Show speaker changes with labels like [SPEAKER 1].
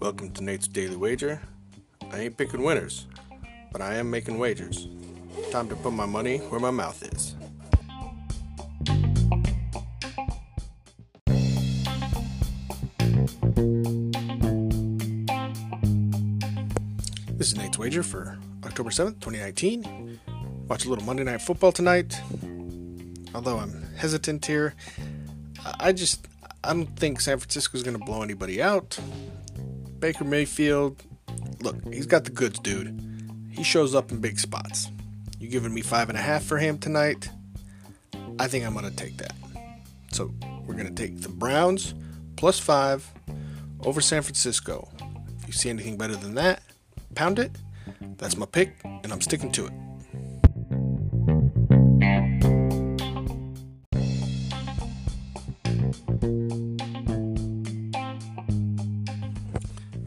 [SPEAKER 1] Welcome to Nate's Daily Wager. I ain't picking winners, but I am making wagers. Time to put my money where my mouth is. This is Nate's Wager for October 7th, 2019. Watch a little Monday Night Football tonight. Although I'm hesitant here, I just I don't think San Francisco's going to blow anybody out. Baker Mayfield, look, he's got the goods, dude. He shows up in big spots. You giving me five and a half for him tonight? I think I'm going to take that. So we're going to take the Browns plus five over San Francisco. If you see anything better than that, pound it. That's my pick, and I'm sticking to it.